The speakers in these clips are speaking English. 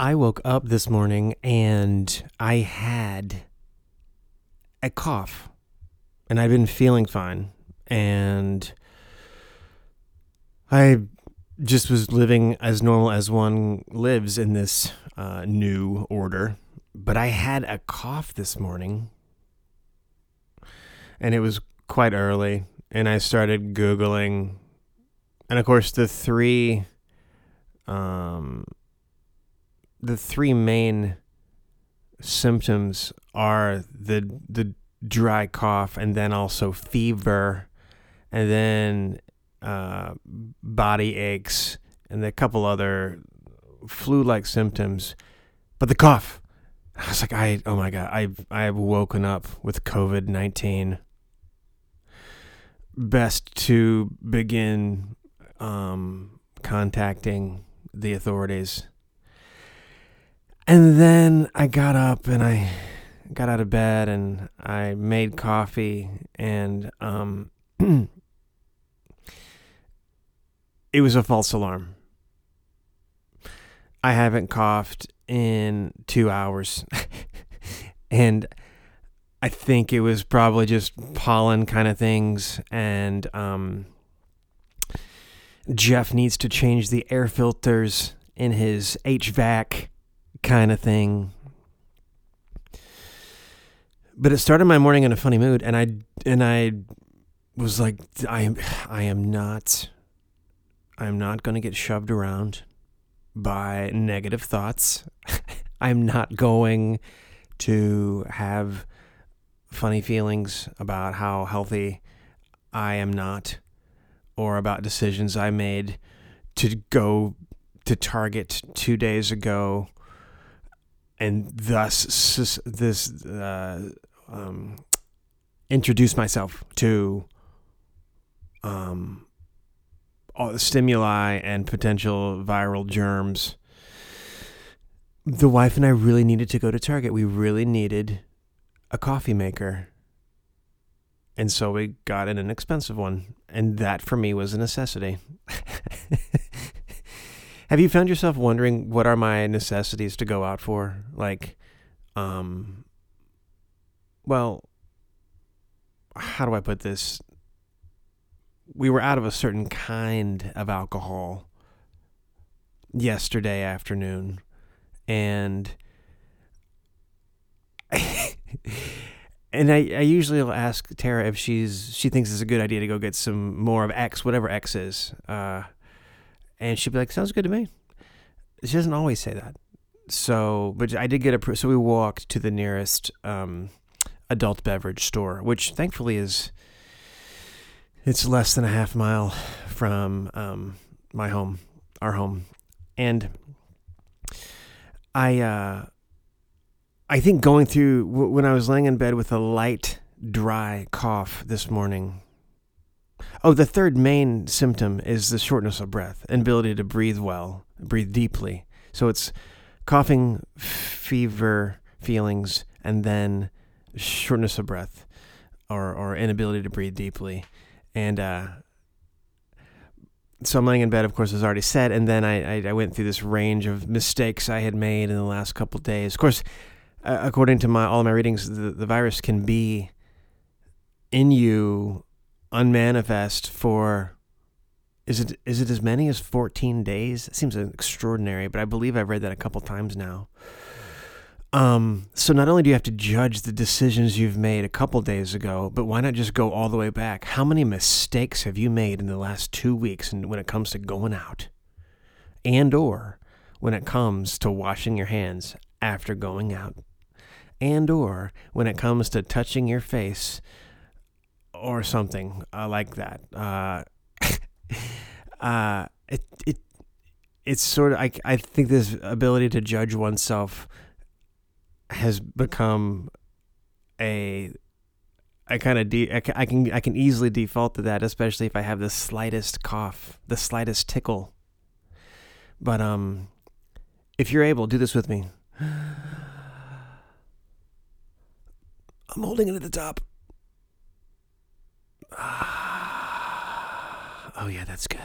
I woke up this morning and I had a cough and I've been feeling fine. And I just was living as normal as one lives in this uh, new order. But I had a cough this morning and it was quite early. And I started Googling. And of course, the three. Um, the three main symptoms are the the dry cough and then also fever and then uh, body aches and a couple other flu-like symptoms. But the cough i was like i oh my god i i've woken up with covid-19 best to begin um, contacting the authorities and then I got up and I got out of bed and I made coffee and um, it was a false alarm. I haven't coughed in two hours. and I think it was probably just pollen kind of things. And um, Jeff needs to change the air filters in his HVAC kind of thing. But it started my morning in a funny mood, and I and I was like, I I am not I am not going to get shoved around by negative thoughts. I'm not going to have funny feelings about how healthy I am not or about decisions I made to go to Target two days ago and thus this uh, um, introduce myself to um, all the stimuli and potential viral germs. The wife and I really needed to go to Target. We really needed a coffee maker. And so we got an inexpensive one. And that for me was a necessity. Have you found yourself wondering what are my necessities to go out for? Like, um, well, how do I put this? We were out of a certain kind of alcohol yesterday afternoon, and and I, I usually will ask Tara if she's she thinks it's a good idea to go get some more of X, whatever X is. Uh, and she'd be like, "Sounds good to me." She doesn't always say that. So, but I did get a. So we walked to the nearest um, adult beverage store, which thankfully is. It's less than a half mile from um, my home, our home, and I. Uh, I think going through when I was laying in bed with a light, dry cough this morning, Oh, the third main symptom is the shortness of breath, inability to breathe well, breathe deeply. So it's coughing, fever feelings, and then shortness of breath or, or inability to breathe deeply. And uh, so I'm laying in bed, of course, as already said, and then I, I, I, went through this range of mistakes I had made in the last couple days. Of course, uh, according to my all my readings, the, the virus can be in you unmanifest for is it is it as many as 14 days? It seems extraordinary, but I believe I've read that a couple times now. Um, so not only do you have to judge the decisions you've made a couple days ago, but why not just go all the way back? How many mistakes have you made in the last two weeks when it comes to going out, and or when it comes to washing your hands after going out, and or when it comes to touching your face or something uh, like that. Uh, uh, it it it's sort of I I think this ability to judge oneself has become a I kind of de- I, I can I can easily default to that, especially if I have the slightest cough, the slightest tickle. But um, if you're able, do this with me. I'm holding it at the top. oh yeah, that's good.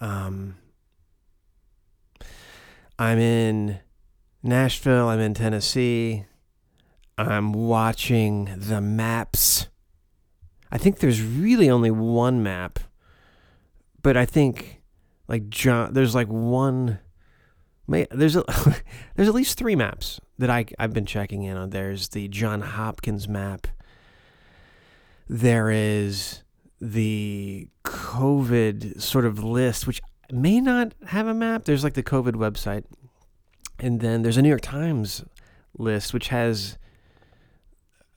Um, I'm in Nashville, I'm in Tennessee. I'm watching the maps. I think there's really only one map, but I think like John, there's like one. There's a, there's at least three maps that I I've been checking in on. There's the John Hopkins map. There is the COVID sort of list, which may not have a map. There's like the COVID website, and then there's a New York Times list, which has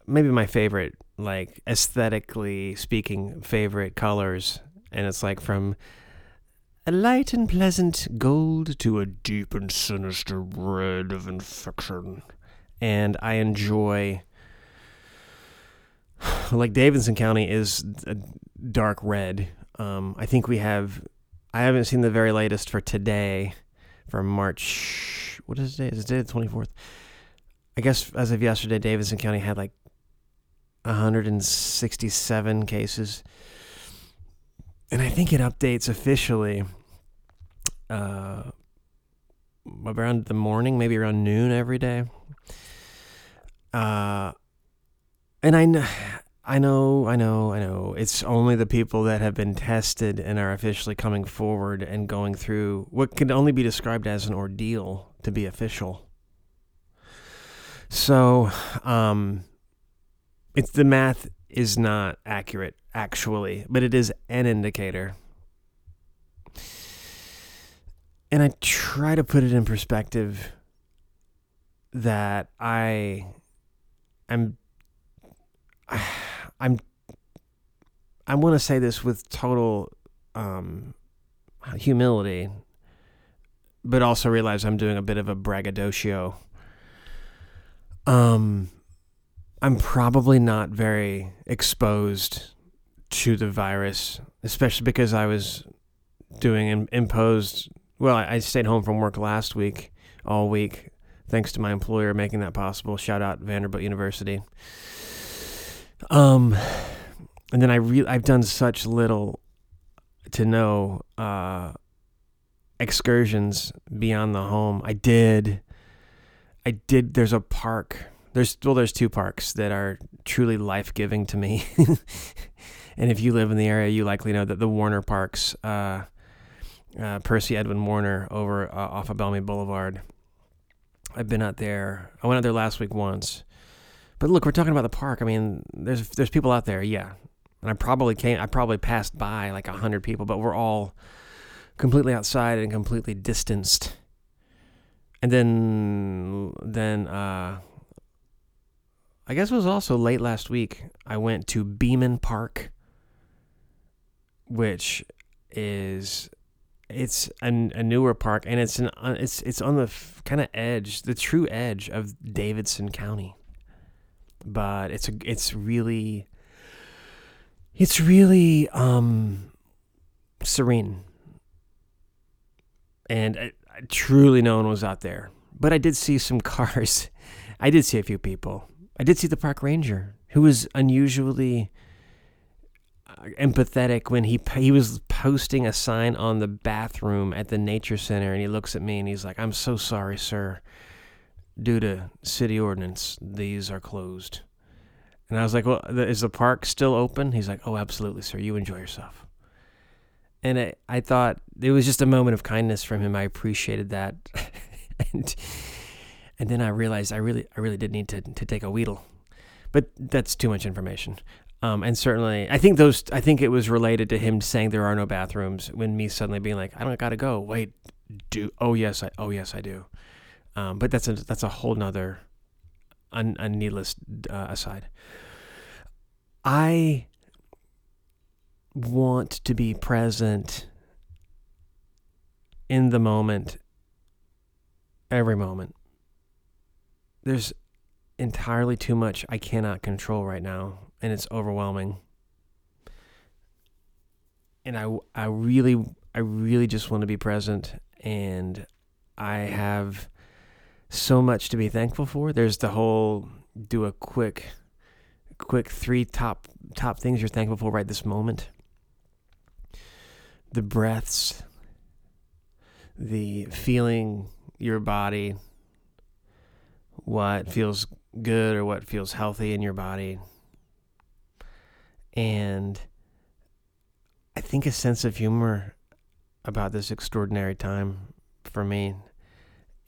maybe my favorite, like aesthetically speaking, favorite colors. And it's like from a light and pleasant gold to a deep and sinister red of infection. And I enjoy, like, Davidson County is a dark red. Um, I think we have, I haven't seen the very latest for today, for March, what is today? Is it today the 24th? I guess as of yesterday, Davidson County had like 167 cases. And I think it updates officially uh, around the morning, maybe around noon every day. Uh, and I know, I know, I know, I know. It's only the people that have been tested and are officially coming forward and going through what can only be described as an ordeal to be official. So, um, it's the math is not accurate actually, but it is an indicator. And I try to put it in perspective that I am I'm I want to say this with total um, humility, but also realize I'm doing a bit of a braggadocio. Um, I'm probably not very exposed to the virus, especially because I was doing imposed. Well, I stayed home from work last week, all week, thanks to my employer making that possible. Shout out Vanderbilt University. Um, and then I re- I've done such little to no uh, excursions beyond the home. I did. I did. There's a park there's well, there's two parks that are truly life giving to me. and if you live in the area, you likely know that the Warner Parks, uh, uh, Percy Edwin Warner, over uh, off of Belle Meade Boulevard. I've been out there. I went out there last week once. But look, we're talking about the park. I mean, there's there's people out there, yeah. And I probably came. I probably passed by like a hundred people, but we're all completely outside and completely distanced. And then then uh, I guess it was also late last week. I went to Beaman Park, which is it's a, a newer park, and it's an it's it's on the f- kind of edge, the true edge of Davidson County. But it's a it's really it's really um serene, and I, I, truly no one was out there. But I did see some cars. I did see a few people I did see the park ranger who was unusually uh, empathetic when he he was posting a sign on the bathroom at the nature center and he looks at me and he's like I'm so sorry sir due to city ordinance these are closed. And I was like well is the park still open? He's like oh absolutely sir. You enjoy yourself. And I, I thought it was just a moment of kindness from him. I appreciated that. And and then I realized I really, I really did need to, to take a wheedle, but that's too much information. Um, and certainly, I think those, I think it was related to him saying there are no bathrooms when me suddenly being like, I don't gotta go. Wait, do, oh yes, I, oh yes, I do. Um, but that's a, that's a whole nother, un, a needless uh, aside. I want to be present in the moment, every moment there's entirely too much I cannot control right now, and it's overwhelming. And I, I really, I really just want to be present, and I have so much to be thankful for. There's the whole do a quick, quick three top top things you're thankful for right this moment. The breaths, the feeling your body what feels good or what feels healthy in your body. And I think a sense of humor about this extraordinary time for me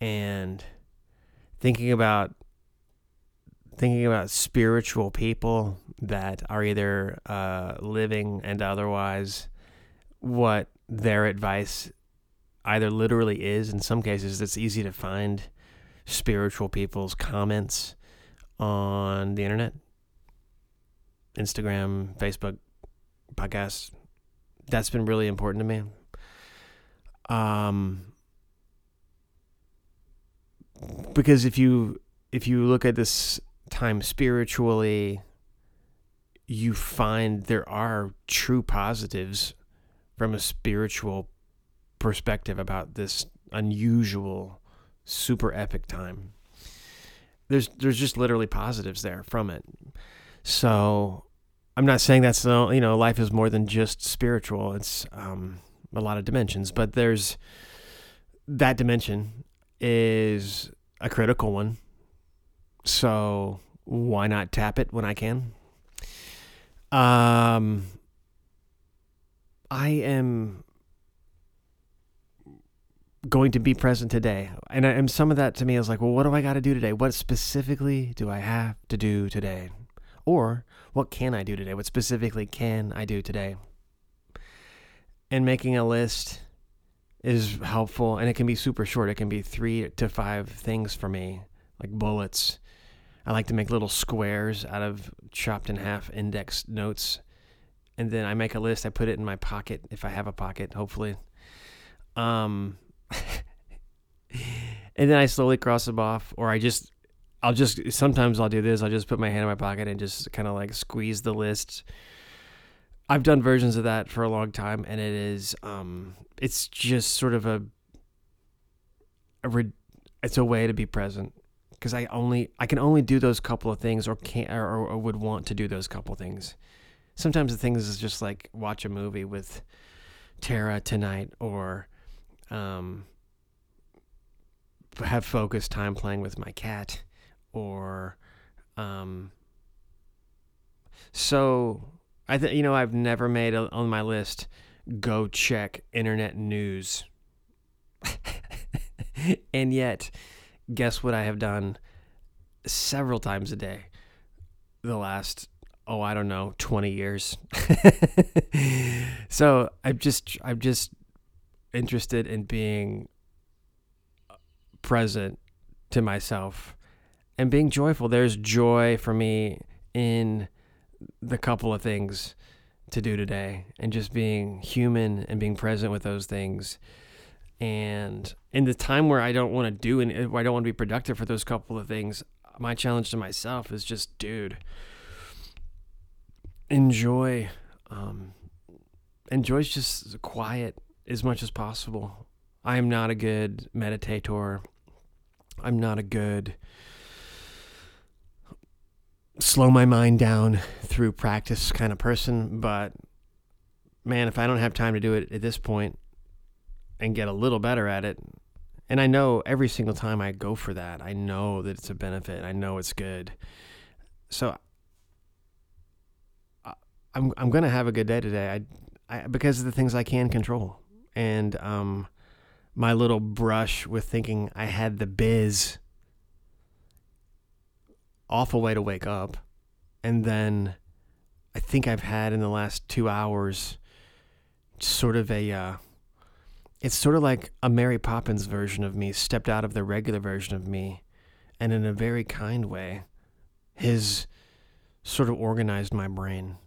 and thinking about thinking about spiritual people that are either uh, living and otherwise what their advice either literally is in some cases it's easy to find spiritual people's comments on the internet. Instagram facebook podcasts. That's been really important to me. Um because if you if you look at this time spiritually you find there are true positives from a spiritual perspective about this unusual super epic time. There's there's just literally positives there from it. So i'm not saying that's the you know life is more than just spiritual. It's um, a lot of dimensions but there's that dimension is a critical one. So why not tap it when I can? Um, I am going to be present today. And, I, and some of that to me is like, well, what do I got to do today? What specifically do I have to do today? Or what can I do today? What specifically can I do today? And making a list is helpful and it can be super short. It can be three to five things for me, like bullets. I like to make little squares out of chopped in half index notes. And then I make a list. I put it in my pocket if I have a pocket, hopefully. Um, and then I slowly cross them off, or I just, I'll just, sometimes I'll do this. I'll just put my hand in my pocket and just kind of like squeeze the list I've done versions of that for a long time, and it is um, it's just sort of a, a re- it's a way to be present because I only I can only do those couple of things, or can or, or would want to do those couple of things. Sometimes the things is just like watch a movie with Tara tonight, or um, have focused time playing with my cat, or um, so I you know I've never made a, on my list go check internet news. and yet, guess what I have done several times a day the last oh I don't know 20 years. so I'm just I'm just interested in being present to myself and being joyful. There's joy for me in the couple of things to do today and just being human and being present with those things. And in the time where I don't want to do and I don't want to be productive for those couple of things my challenge to myself is just dude enjoy um enjoy just quiet as much as possible. I am not a good meditator. I'm not a good slow my mind down through practice kind of person, but man, if I don't have time to do it at this point and get a little better at it, and I know every single time I go for that, I know that it's a benefit. I know it's good. So I'm I'm gonna have a good day today. I, I because of the things I can control, and um, my little brush with thinking I had the biz awful way to wake up. And then I think I've had in the last two hours sort of a, uh, it's sort of like a Mary Poppins version of me stepped out of the regular version of me. And in a very kind way, his sort of organized my brain.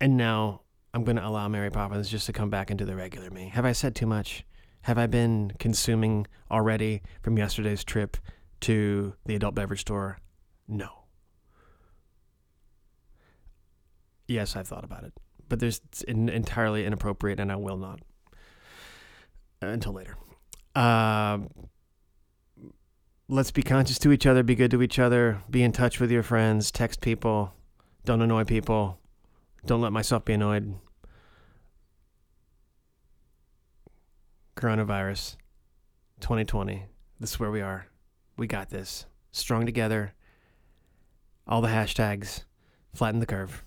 And now I'm going to allow Mary Poppins just to come back into the regular me. Have I said too much? Have I been consuming already from yesterday's trip to the adult beverage store? No. Yes, I've thought about it, but there's it's entirely inappropriate, and I will not until later. Uh, let's be conscious to each other, be good to each other, be in touch with your friends, text people, don't annoy people, don't let myself be annoyed. Coronavirus 2020, this is where we are. We got this. Strong together. All the hashtags. Flatten the curve.